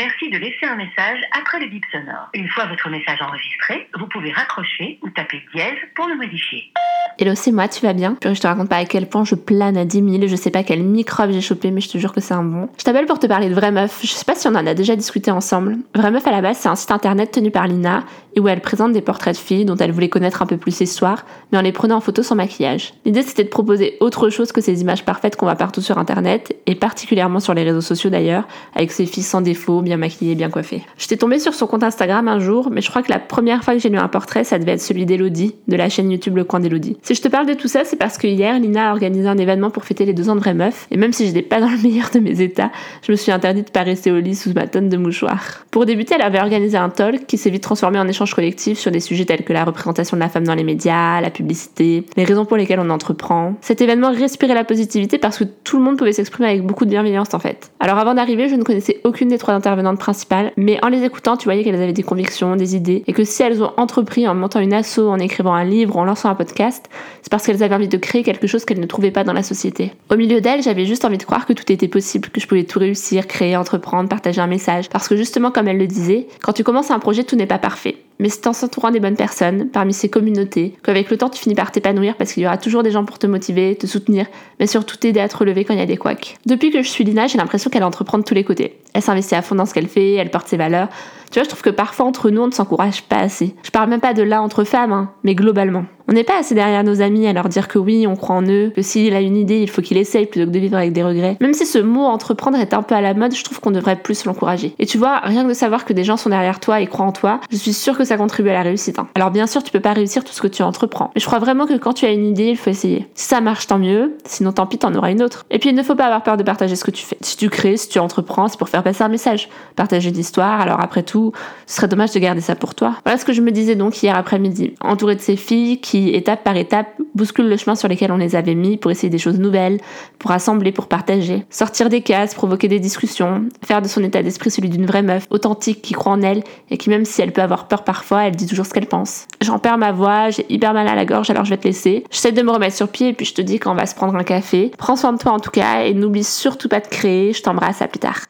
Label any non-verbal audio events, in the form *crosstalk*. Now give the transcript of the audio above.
suffit de laisser un message après le bip sonore. Une fois votre message enregistré, vous pouvez raccrocher ou taper dièse pour le modifier. Hello, c'est moi, tu vas bien Je te raconte pas à quel point je plane à 10 000, je sais pas quel microbe j'ai chopé, mais je te jure que c'est un bon. Je t'appelle pour te parler de Vraie Meuf, je sais pas si on en a déjà discuté ensemble. Vraie Meuf à la base, c'est un site internet tenu par Lina, et où elle présente des portraits de filles dont elle voulait connaître un peu plus ces soirs, mais en les prenant en photo sans maquillage. L'idée c'était de proposer autre chose que ces images parfaites qu'on voit partout sur internet, et particulièrement sur les réseaux sociaux d'ailleurs, avec ces filles sans défaut, bien maquillées, bien coiffées. J'étais tombée sur son compte Instagram un jour, mais je crois que la première fois que j'ai lu un portrait, ça devait être celui d'Elodie, de la chaîne YouTube Le Coin d'Elodie. Si je te parle de tout ça, c'est parce que hier, Lina a organisé un événement pour fêter les deux ans de Vraie Meuf, et même si je n'étais pas dans le *laughs* meilleur de mes états, je me suis interdite de pas rester au lit sous ma tonne de mouchoirs. Pour débuter, elle avait organisé un talk qui s'est vite transformé en échange collectif sur des sujets tels que la représentation de la femme dans les médias, la publicité, les raisons pour lesquelles on entreprend. Cet événement respirait la positivité parce que tout le monde pouvait s'exprimer avec beaucoup de bienveillance en fait. Alors avant d'arriver, je ne connaissais aucune des trois intervenantes principales, mais en les écoutant, tu voyais qu'elles avaient des convictions, des idées, et que si elles ont entrepris en montant une asso, en écrivant un livre, en lançant un podcast, c'est parce qu'elles avaient envie de créer quelque chose qu'elles ne trouvaient pas dans la société. Au milieu d'elles, j'avais juste envie de croire que tout était possible, que je pouvais tout réussir, créer, entreprendre, partager un message, parce que justement, comme elle le disait, quand tu commences un projet, tout n'est pas parfait mais c'est en s'entourant des bonnes personnes, parmi ces communautés, qu'avec le temps tu finis par t'épanouir parce qu'il y aura toujours des gens pour te motiver, te soutenir, mais surtout t'aider à te relever quand il y a des couacs. Depuis que je suis Lina, j'ai l'impression qu'elle entreprend de tous les côtés. Elle s'investit à fond dans ce qu'elle fait, elle porte ses valeurs. Tu vois, je trouve que parfois entre nous, on ne s'encourage pas assez. Je parle même pas de là entre femmes, hein, mais globalement. On n'est pas assez derrière nos amis à leur dire que oui, on croit en eux, que s'il a une idée, il faut qu'il essaye plutôt que de vivre avec des regrets. Même si ce mot entreprendre est un peu à la mode, je trouve qu'on devrait plus l'encourager. Et tu vois, rien que de savoir que des gens sont derrière toi et croient en toi, je suis sûre que ça contribue à la réussite. Hein. Alors bien sûr, tu peux pas réussir tout ce que tu entreprends, mais je crois vraiment que quand tu as une idée, il faut essayer. Si ça marche, tant mieux, sinon tant pis, t'en auras une autre. Et puis il ne faut pas avoir peur de partager ce que tu fais. Si tu crées, si tu entreprends, c'est pour faire passer un message, partager une histoire, alors après tout, ce serait dommage de garder ça pour toi. Voilà ce que je me disais donc hier après-midi, entourée de ces filles qui, étape par étape, bouscule le chemin sur lesquels on les avait mis pour essayer des choses nouvelles, pour assembler, pour partager. Sortir des cases, provoquer des discussions, faire de son état d'esprit celui d'une vraie meuf, authentique, qui croit en elle, et qui même si elle peut avoir peur parfois, elle dit toujours ce qu'elle pense. J'en perds ma voix, j'ai hyper mal à la gorge, alors je vais te laisser. J'essaie de me remettre sur pied, et puis je te dis qu'on va se prendre un café. Prends soin de toi en tout cas, et n'oublie surtout pas de créer. Je t'embrasse, à plus tard.